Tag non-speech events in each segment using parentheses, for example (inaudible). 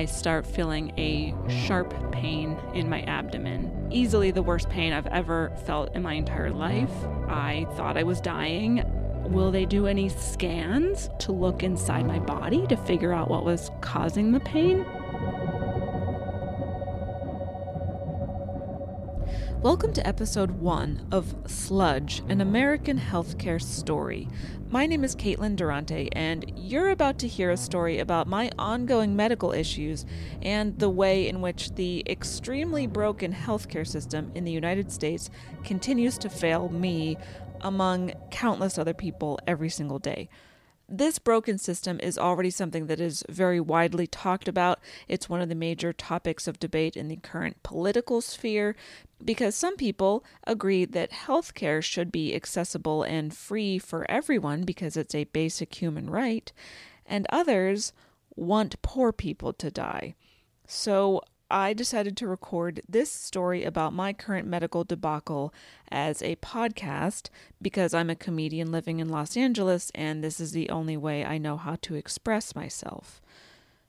I start feeling a sharp pain in my abdomen. Easily the worst pain I've ever felt in my entire life. I thought I was dying. Will they do any scans to look inside my body to figure out what was causing the pain? Welcome to episode one of Sludge, an American healthcare story. My name is Caitlin Durante, and you're about to hear a story about my ongoing medical issues and the way in which the extremely broken healthcare system in the United States continues to fail me among countless other people every single day this broken system is already something that is very widely talked about. It's one of the major topics of debate in the current political sphere because some people agree that healthcare should be accessible and free for everyone because it's a basic human right, and others want poor people to die. So I decided to record this story about my current medical debacle as a podcast because I'm a comedian living in Los Angeles and this is the only way I know how to express myself.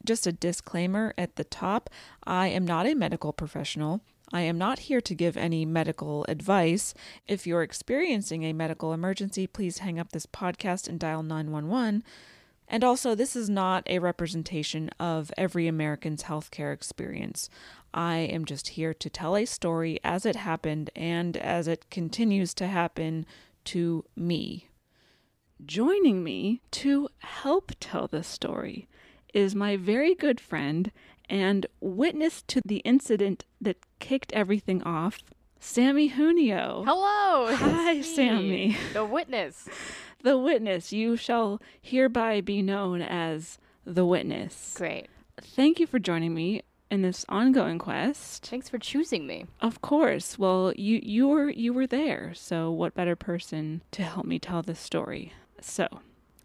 Just a disclaimer at the top I am not a medical professional. I am not here to give any medical advice. If you're experiencing a medical emergency, please hang up this podcast and dial 911. And also, this is not a representation of every American's healthcare experience. I am just here to tell a story as it happened and as it continues to happen to me. Joining me to help tell this story is my very good friend and witness to the incident that kicked everything off, Sammy Junio. Hello. Hi, Sammy. The witness. (laughs) the witness. You shall hereby be known as the witness. Great. Thank you for joining me in this ongoing quest. Thanks for choosing me. Of course. Well, you you were you were there. So what better person to help me tell this story? So,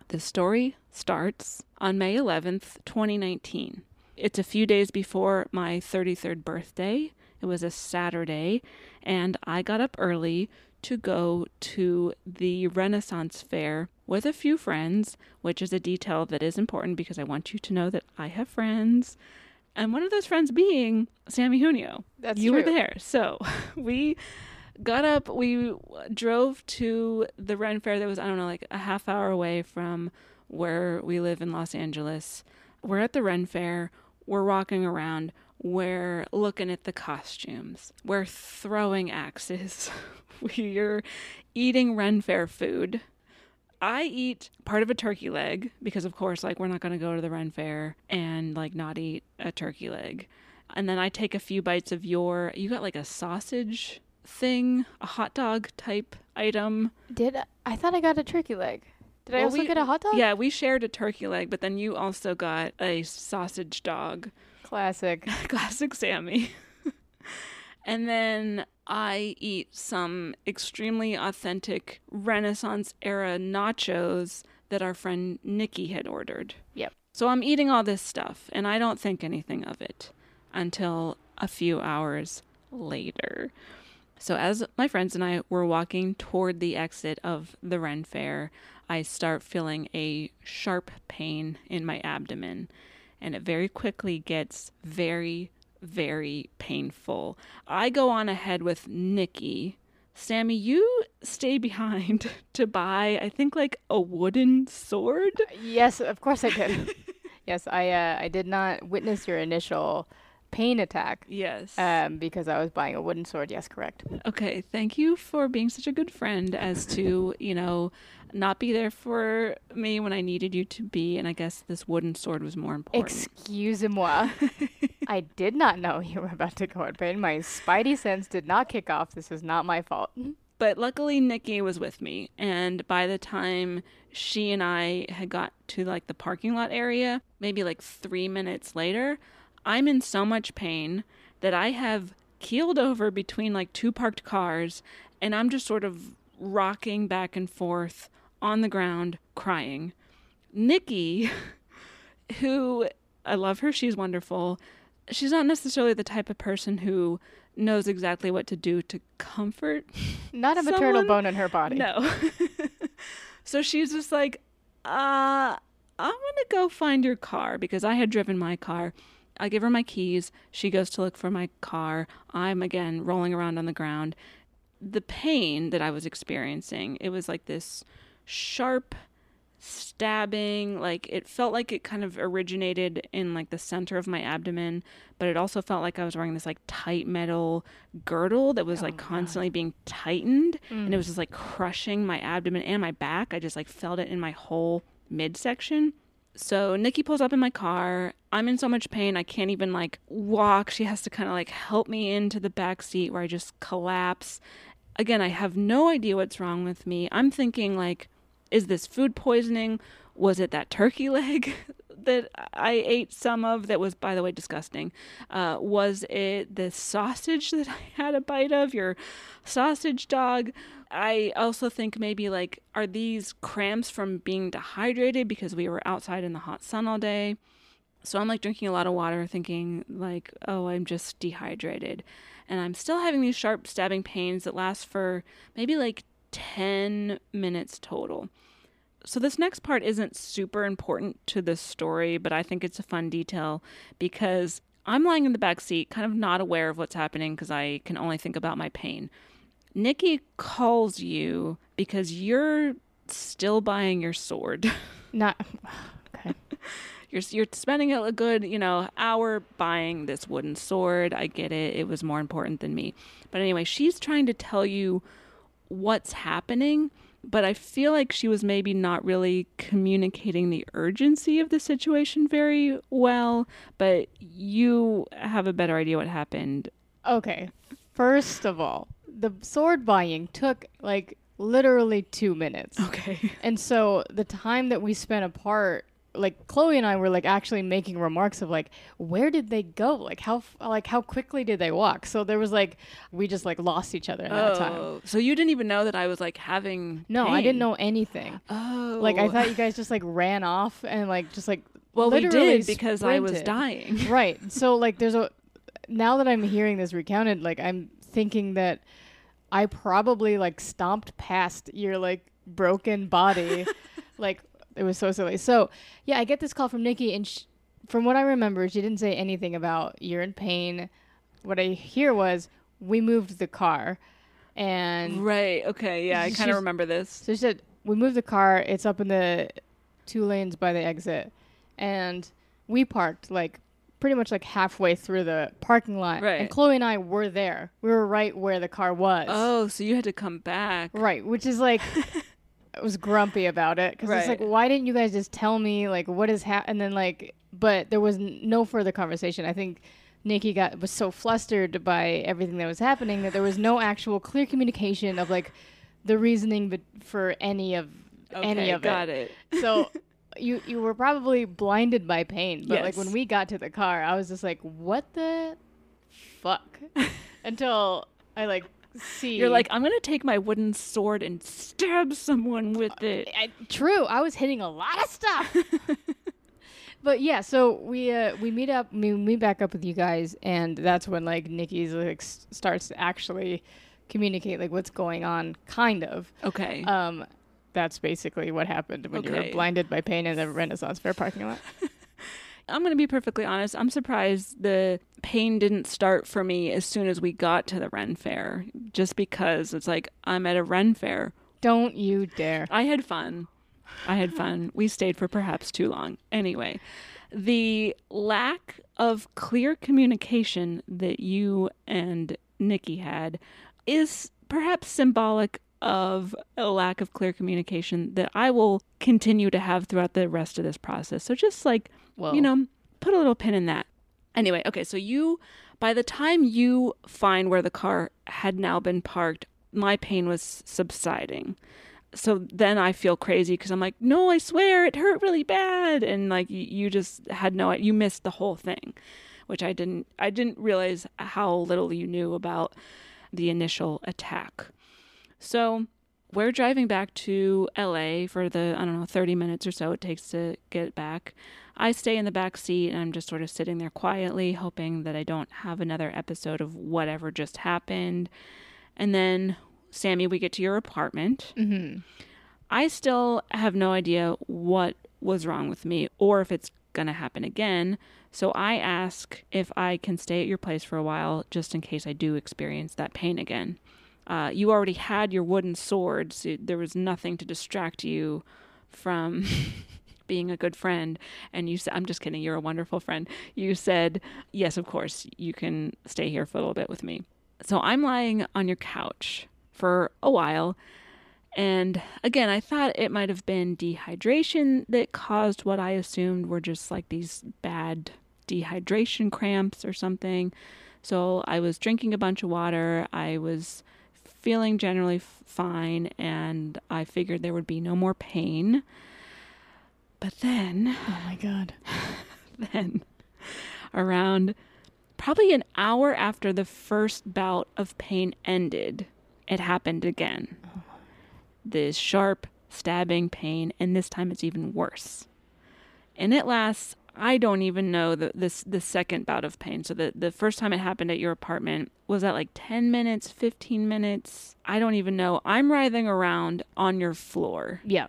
the story starts on May 11th, 2019. It's a few days before my 33rd birthday. It was a Saturday, and I got up early to go to the Renaissance Fair with a few friends, which is a detail that is important because I want you to know that I have friends. And one of those friends being Sammy Junio. That's you true. were there. So (laughs) we got up, we drove to the Ren Fair that was, I don't know, like a half hour away from where we live in Los Angeles. We're at the Ren Fair, we're walking around, we're looking at the costumes, we're throwing axes, (laughs) (laughs) we're eating Ren Fair food. I eat part of a turkey leg because, of course, like we're not going to go to the Ren Fair and like not eat a turkey leg. And then I take a few bites of your, you got like a sausage thing, a hot dog type item. Did I, I thought I got a turkey leg? Did I Well, also we- get a hot dog? Yeah, we shared a turkey leg, but then you also got a sausage dog. Classic. (laughs) Classic Sammy. (laughs) and then I eat some extremely authentic Renaissance era nachos that our friend Nikki had ordered. Yep. So I'm eating all this stuff and I don't think anything of it until a few hours later. So as my friends and I were walking toward the exit of the Ren Fair, I start feeling a sharp pain in my abdomen and it very quickly gets very very painful. I go on ahead with Nikki. Sammy, you stay (laughs) behind to buy I think like a wooden sword. yes, of course I did. (laughs) yes, I uh, I did not witness your initial pain attack Yes. um, because I was buying a wooden sword. Yes, correct. Okay, thank you for being such a good friend as to, you know, not be there for me when I needed you to be, and I guess this wooden sword was more important. Excuse-moi. (laughs) I did not know you were about to go in pain. My spidey sense did not kick off. This is not my fault. but luckily Nikki was with me, and by the time she and I had got to like the parking lot area, maybe like 3 minutes later, I'm in so much pain that I have keeled over between like two parked cars and I'm just sort of rocking back and forth on the ground crying. Nikki, (laughs) who I love her, she's wonderful. She's not necessarily the type of person who knows exactly what to do to comfort. (laughs) Not a maternal bone in her body. No. (laughs) so she's just like, uh, I'm going to go find your car because I had driven my car. I give her my keys. She goes to look for my car. I'm again rolling around on the ground. The pain that I was experiencing, it was like this sharp stabbing like it felt like it kind of originated in like the center of my abdomen but it also felt like i was wearing this like tight metal girdle that was Oh, like God. constantly being tightened and it Mm. was just like crushing my abdomen and my back. I just like felt it in my whole midsection. So nikki pulls up in my car. I'm in so much pain i can't even like walk. She has to kind of like help me into the back seat where i just collapse. Again i have no idea what's wrong with me. I'm thinking like is this food poisoning? Was it that turkey (laughs) leg that I ate some of that was, by the way, disgusting? Uh, was it the sausage that (laughs) I had a bite of? Your sausage dog? I also think maybe like, are these cramps from being dehydrated because we were outside in the hot sun all day? So I'm like drinking a lot of water, thinking like, oh, I'm just dehydrated. And I'm still having these sharp stabbing pains that last for maybe like 10 minutes total. So this next part isn't super important to the story, but I think it's a fun detail because I'm lying in the back seat, kind of not aware of what's happening because I can only think about my pain. Nikki calls you because you're still buying your sword. (laughs) Not (sighs) okay. you're you're spending a good you know hour buying this wooden sword i get it it was more important than me but anyway she's trying to tell you what's happening but i feel like she was maybe not really communicating the urgency of the situation very well but you have a better idea what happened Okay. First of all, the sword buying took like literally two minutes. okay And so the time that we spent apart, like Chloe and I were like actually making remarks of like, where did they go? Like how like how quickly did they walk? So there was like we just like lost each other in that time. oh so you didn't even know that i was like having No, I didn't know anything. oh Like I thought you guys just like ran off and like just like well we did because i was dying (laughs) right. So like there's a now that I'm hearing this recounted, like I'm thinking that I probably like stomped past your like broken body. (laughs) like it was so silly. So yeah, I get this call from Nikki, and sh- from what I remember, she didn't say anything about you're in pain. What I hear was we moved the car, and right okay yeah i kind of remember this so she said, We moved the car, it's up in the two lanes by the exit. And we parked like pretty much like halfway through the parking lot. Right. And Chloe and I were there. We were right where the car was. Oh, so you had to come back. Right. Which is like, (laughs) was grumpy about it because it's like, why didn't you guys just tell me like what is happening? And then like, but there was n- no further conversation. I think Nikki got was so flustered by everything that was happening that there was no actual clear communication of like the reasoning but for any of any Okay, of got it. it. So you you were probably blinded by pain, but like when we got to the car, I was just like, what the fuck? (laughs) Until I like see You're like, I'm gonna take my wooden sword and stab someone with it. I, true. I was hitting a lot of stuff. (laughs) but yeah, so we uh, we meet up, we meet back up with you guys, and that's when like Nikki's like s- starts to actually communicate like what's going on, kind of. Okay. Um, that's basically what happened when you were blinded by pain in the Renaissance Fair parking lot. (laughs) I'm gonna be perfectly honest. I'm surprised the pain didn't start for me as soon as we got to the Ren Fair. Just because it's like I'm at a Ren Fair. Don't you dare! I had fun. I had fun. We stayed for perhaps too long. Anyway, the lack of clear communication that you and Nikki had is perhaps symbolic of a lack of clear communication that I will continue to have throughout the rest of this process. So just like, Well, you know, put a little pin in that. Anyway, okay, so you, by the time you find where the car had now been parked, my pain was subsiding. So then I feel crazy because I'm like, no, I swear it hurt really bad, and like you just had no, you missed the whole thing, which I didn't, I didn't realize how little you knew about the initial attack. So we're driving back to LA for the, I don't know, 30 minutes or so it takes to get back. I stay in the back seat and I'm just sort of sitting there quietly, hoping that I don't have another episode of whatever just happened. And then, Sammy, we get to your apartment. hmm I still have no idea what was wrong with me or if it's going to happen again. So I ask if I can stay at your place for a while just in case I do experience that pain again. Uh, you already had your wooden sword, so there was nothing to distract you from (laughs) being a good friend. And you said, I'm just kidding, you're a wonderful friend. You said, Yes, of course, you can stay here for a little bit with me. So I'm lying on your couch for a while. And again, I thought it might have been dehydration that caused what I assumed were just like these bad dehydration cramps or something. So I was drinking a bunch of water. I was feeling generally fine, and I figured there would be no more pain. But then, (sighs) Oh my god. then, around probably an hour after the first bout of pain ended, it happened again. Oh. This sharp, stabbing pain, and this time it's even worse. And it lasts, I don't even know the this the second bout of pain. So the, the first time it happened at your apartment was that like 10 minutes, 15 minutes. I don't even know. I'm writhing around on your floor. Yeah.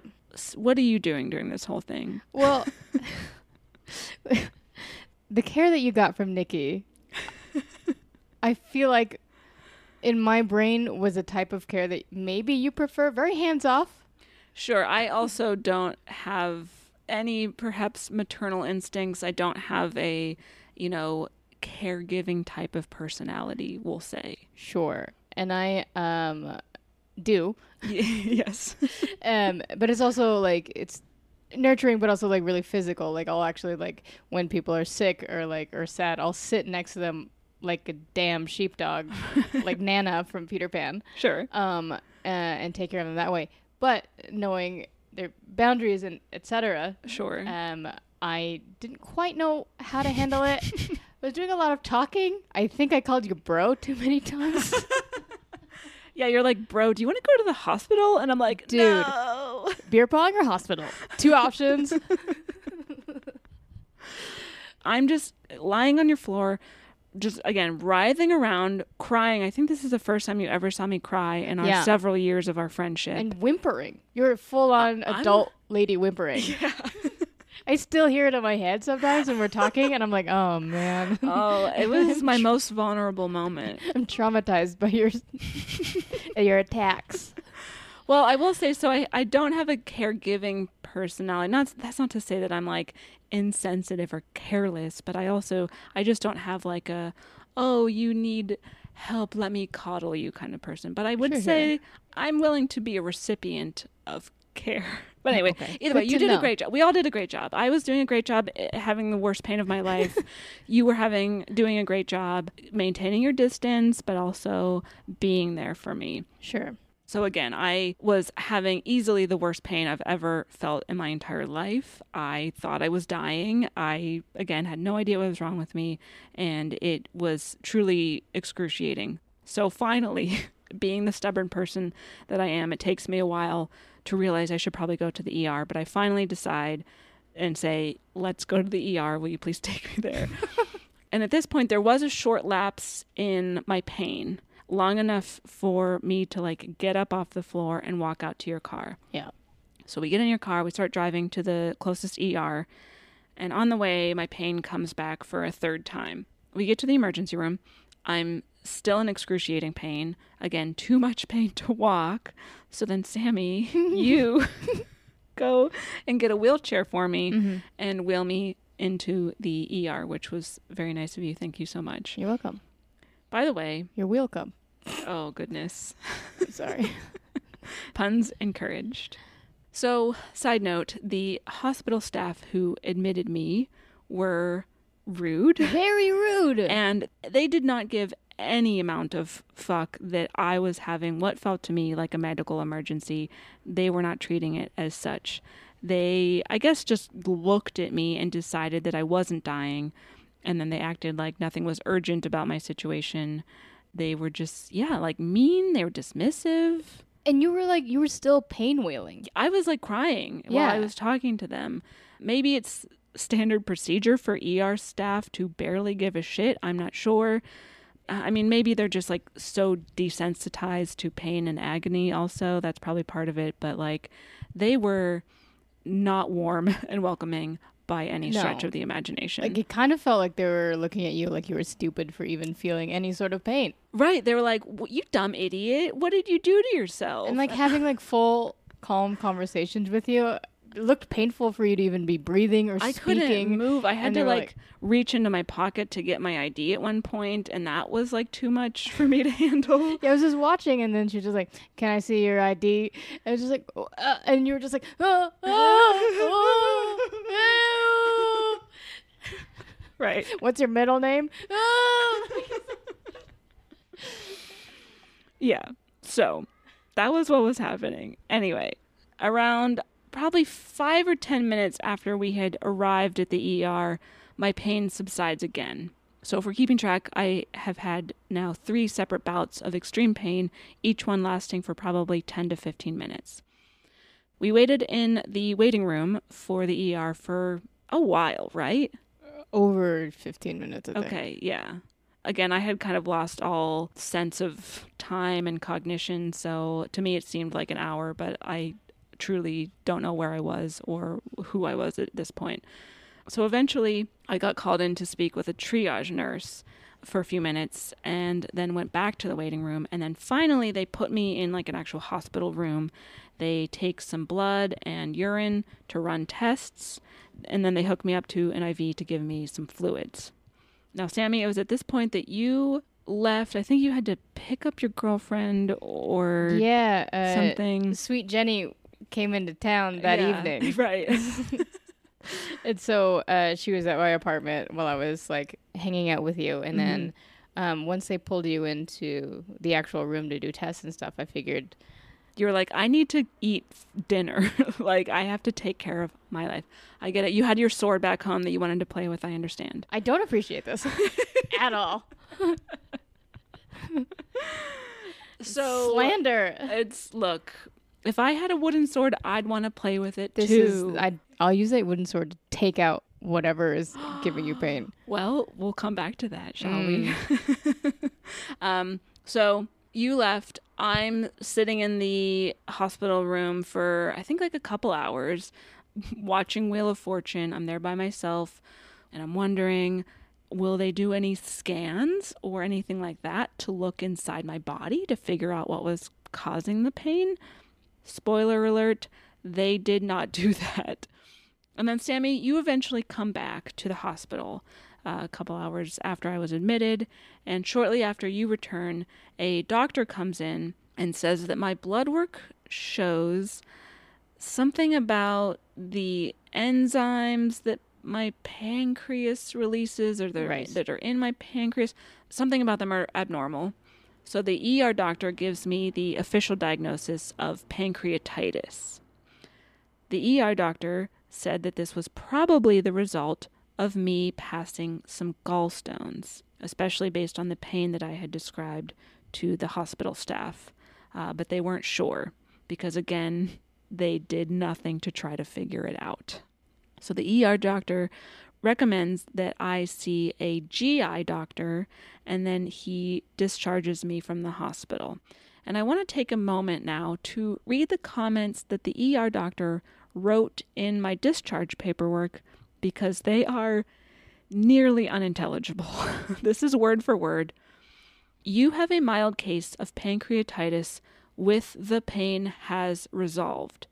What are you doing during this whole thing? Well, (laughs) the care that you got from Nikki, I feel like in my brain was a type of care that maybe you prefer, very hands off. Sure. I also don't have any perhaps maternal instincts. I don't have a, you know, caregiving type of personality, we'll say. Sure. And I um do. (laughs) yes. (laughs) Um but it's also like it's nurturing but also like really physical. Like I'll actually like when people are sick or like or sad, I'll sit next to them like a damn sheepdog, (laughs) like Nana from Peter Pan. Sure. um, uh, and take care of them that way. But knowing their boundaries and etc., Sure. um, I didn't quite know how to handle it. (laughs) I was doing a lot of talking. I think I called you bro too many times. (laughs) yeah, you're like, bro, do you want to go to the hospital? And I'm like, Dude. no. (laughs) Beer pong or hospital? Two options. I'm just lying on your floor, just again, writhing around, crying. I think this is the first time you ever saw me cry in our Yeah. several years of our friendship. and whimpering. You're a full on I'm- adult lady whimpering. (laughs) yeah. I still hear it in my head sometimes when we're talking, and I'm like, oh man. (laughs) oh, it was (laughs) my most vulnerable moment. I'm traumatized by your your attacks. Well, I will say so. I, I don't have a caregiving personality. Not that's not to say that I'm like insensitive or careless, but I also I just don't have like a oh you need help let me coddle you kind of person. But I would Sure, say I'm willing to be a recipient of care. (laughs) But anyway, Okay. either way, you did know. a great job. We all did a great job. I was doing a great job eh, having the worst pain of my life. (laughs) you were having doing a great job maintaining your distance, but also being there for me. Sure. So again, I was having easily the worst pain I've ever felt in my entire life. I thought I was dying. I again had no idea what was wrong with me, and it was truly excruciating. So finally, (laughs) being the stubborn person that I am, it takes me a while to realize I should probably go to the ER, but I finally decide and say, "Let's go to the ER. Will you please (laughs) take me there?" (laughs) and at this point there was a short lapse in my pain long enough for me to like get up off the floor and walk out to your car. Yeah. So we get in your car, we start driving to the closest ER, and on the way my pain comes back for a third time. We get to the emergency room. I'm still in excruciating pain. Again, too much pain to walk. So then Sammy, (laughs) you (laughs) go and get a wheelchair for me Mm-hmm. and wheel me into the ER, which was very nice of you. Thank you so much. You're welcome. By the way, You're welcome. oh goodness. (laughs) Sorry. Puns encouraged. So, side note, the hospital staff who admitted me were rude Very rude. and they did not give any amount of fuck that I was having what felt to me like a medical emergency. They were not treating it as such. They, I guess, just looked at me and decided that I wasn't dying. And then they acted like nothing was urgent about my situation. They were just, yeah, like mean. They were dismissive. and you were like, you were still pain wailing. I was like crying while I was talking to them. Maybe it's standard procedure for ER staff to barely give a shit. I'm not sure. Uh, I mean, maybe they're just like so desensitized to pain and agony, also. That's probably part of it. But like, they were not warm (laughs) and welcoming by any stretch of the imagination. Like it kind of felt like they were looking at you like you were stupid for even feeling any sort of pain. right. They were like, you dumb idiot. What did you do to yourself? And like having like full calm conversations with you it looked painful for you to even be breathing or I speaking. couldn't move. I had to were like, reach into my pocket to get my ID at one point, and that was like too much for me to (laughs) handle. Yeah, I was just watching, and then she was just like, "Can I see your ID?" And I was just like, "Oh, uh," and you were just like, "Oh, oh, oh, ew." (laughs) right. (laughs) "What's your middle name?" "Oh." (laughs) Yeah. So that was what was happening. Anyway, around probably five or 10 minutes after we had arrived at the ER, my pain subsides again. So, for keeping track, I have had now three separate bouts of extreme pain, each one lasting for probably 10 to 15 minutes. We waited in the waiting room for the ER for a while, right? Over fifteen minutes. I. Okay, yeah. Again, I had kind of lost all sense of time and cognition, so to me it seemed like an hour, but I truly don't know where I was or who I was at this point. So eventually, I got called in to speak with a triage nurse for a few minutes and then went back to the waiting room. And then finally, they put me in like an actual hospital room. They take some blood and urine to run tests, and then they hook me up to an IV to give me some fluids. Now, Sammy, it was at this point that you left. I think you had to pick up your girlfriend or Yeah. Uh, something. Sweet Jenny came into town that Yeah, evening. (laughs) Right. (laughs) (laughs) And so uh, she was at my apartment while I was like hanging out with you. And then um, once they pulled you into the actual room to do tests and stuff, I figured, you were like, I need to eat dinner. (laughs) like, I have to take care of my life. I get it. You had your sword back home that you wanted to play with. I understand. I don't appreciate this (laughs) at all. (laughs) So Slander. it's look. If I had a wooden sword, I'd want to play with it This too. is, I, I'll use that wooden sword to take out whatever is giving you pain. (gasps) Well, we'll come back to that, shall we? um, so you left. I'm sitting in the hospital room for I think like a couple hours watching Wheel of Fortune. I'm there by myself and I'm wondering will they do any scans or anything like that to look inside my body to figure out what was causing the pain? Spoiler alert, they did not (laughs) do that. And then, Sammy, you eventually come back to the hospital uh, a couple hours after I was admitted. And shortly after you return, a doctor comes in and says that my blood work shows something about the enzymes that my pancreas releases or the, Right. that are in my pancreas. Something about them are abnormal. So the ER doctor gives me the official diagnosis of pancreatitis. The ER doctor said that this was probably the result of me passing some gallstones, especially based on the pain that I had described to the hospital staff. Uh, but they weren't sure because, again, they did nothing to try to figure it out. So the ER doctor recommends that I see a GI doctor and then he discharges me from the hospital. And I want to take a moment now to read the comments that the ER doctor wrote in my discharge paperwork because they are nearly unintelligible. (laughs) this is word for word. You have a mild case of pancreatitis with the pain has resolved.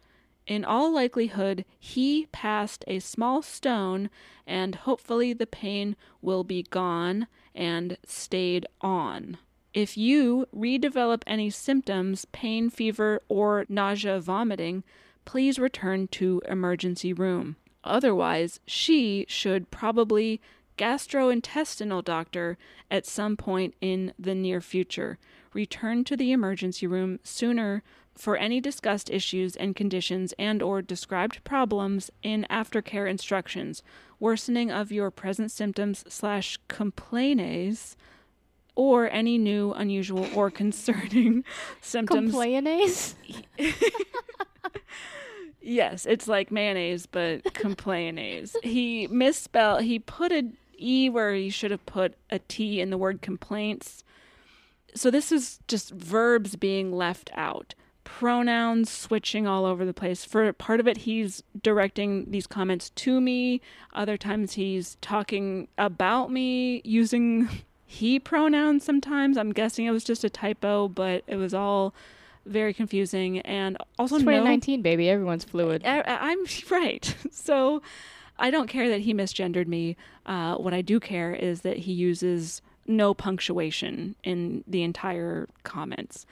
In all likelihood, he passed a small stone, and hopefully the pain will be gone and stayed on. If you redevelop any symptoms, pain, fever, or nausea, vomiting, please return to emergency room. Otherwise, she should probably gastrointestinal doctor at some point in the near future. Return to the emergency room sooner for any discussed issues and conditions and or described problems in aftercare instructions worsening of your present symptoms slash complaints or any new unusual or concerning (laughs) symptoms Complainase? (laughs) Yes, it's like mayonnaise, but complainase. he misspelled. He put a e where he should have put a t in the word complaints. So this is just verbs being left out. pronouns switching all over the place. For part of it, he's directing these comments to me. Other times, he's talking about me using he pronouns sometimes. I'm guessing it was just a typo, but it was all very confusing. And also, It's no, 2019, baby. Everyone's fluid. I, I'm (laughs) right. So I don't care that he misgendered me. Uh, what I do care is that he uses no punctuation in the entire comments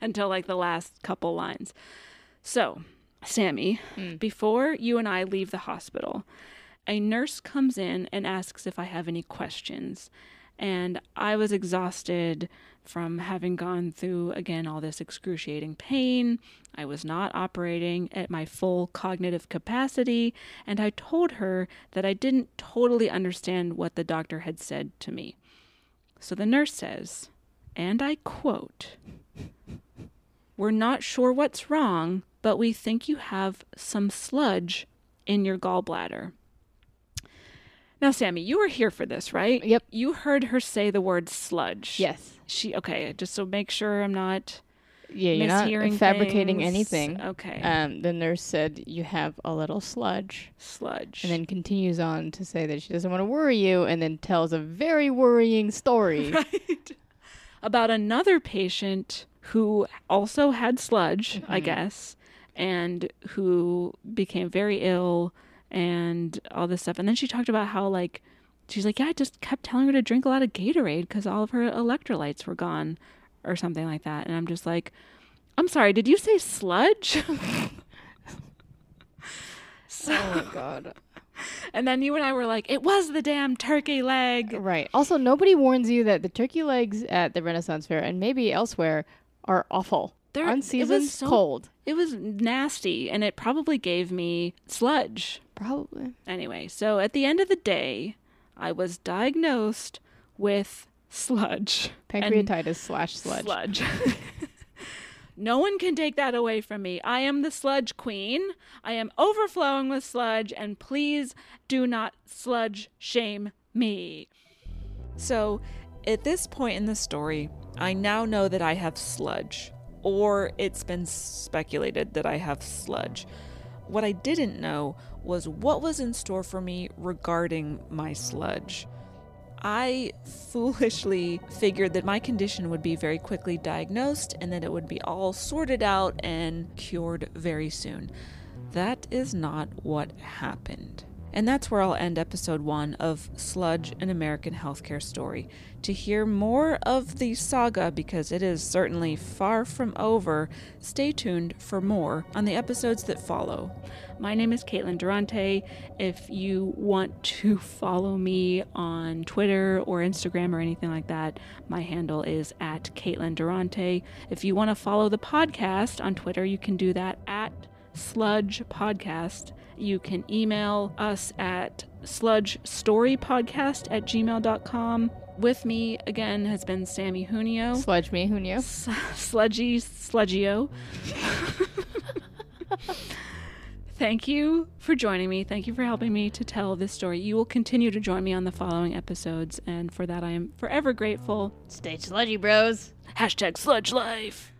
until like the last couple lines. So, Sammy, before you and I leave the hospital, a nurse comes in and asks if I have any questions. And I was exhausted from having gone through, again, all this excruciating pain. I was not operating at my full cognitive capacity. And I told her that I didn't totally understand what the doctor had said to me. So the nurse says, and I quote, We're not sure what's wrong, but we think you have some sludge in your gallbladder. Now, Sammy, you were here for this, right? Yep. You heard her say the word sludge. Yes. She okay, just so make sure I'm not Yeah, you're not mishearing fabricating things. anything. Okay. Um, the nurse said you have a little sludge, sludge. and then continues on to say that she doesn't want to worry you, and then tells a very worrying story. (laughs) right. About another patient who also had sludge, I guess, and who became very ill and all this stuff. And then she talked about how, like, she's like, yeah, I just kept telling her to drink a lot of Gatorade because all of her electrolytes were gone or something like that. And I'm just like, I'm sorry, did you say sludge? (laughs) so, oh my god. (laughs) and then you and I were like, it was the damn turkey leg. Right. Also, nobody warns you that the turkey legs at the Renaissance Fair and maybe elsewhere are awful. They're- it was so- cold. It was nasty and it probably gave me sludge. Probably. Anyway, so at the end of the day, I was diagnosed with sludge. Pancreatitis slash sludge. Sludge. (laughs) (laughs) no one can take that away from me. I am the sludge queen. I am overflowing with sludge, and please do not sludge shame me. So, at this point in the story, I now know that I have sludge, or it's been speculated that I have sludge. What I didn't know was what was in store for me regarding my sludge. I foolishly figured that my condition would be very quickly diagnosed and that it would be all sorted out and cured very soon. That is not what happened. And that's where I'll end episode one of Sludge, an American Healthcare Story. To hear more of the saga, because it is certainly far from over, stay tuned for more on the episodes that follow. My name is Caitlin Durante. If you want to (laughs) follow me on Twitter or Instagram or anything like that, my handle is at Caitlin Durante. If you want to follow the podcast on Twitter, you can do that at Sludge Podcast. You can email us at sludgestorypodcast at gmail.com. With me again has been Sammy Junio. Sludge me, knew? S- sludgy Sludgio. (laughs) Thank you for joining me. Thank you for helping me to tell this story. You will continue to join me on the following episodes, and for that I am forever grateful. Stay sludgy, bros. Hashtag sludge life.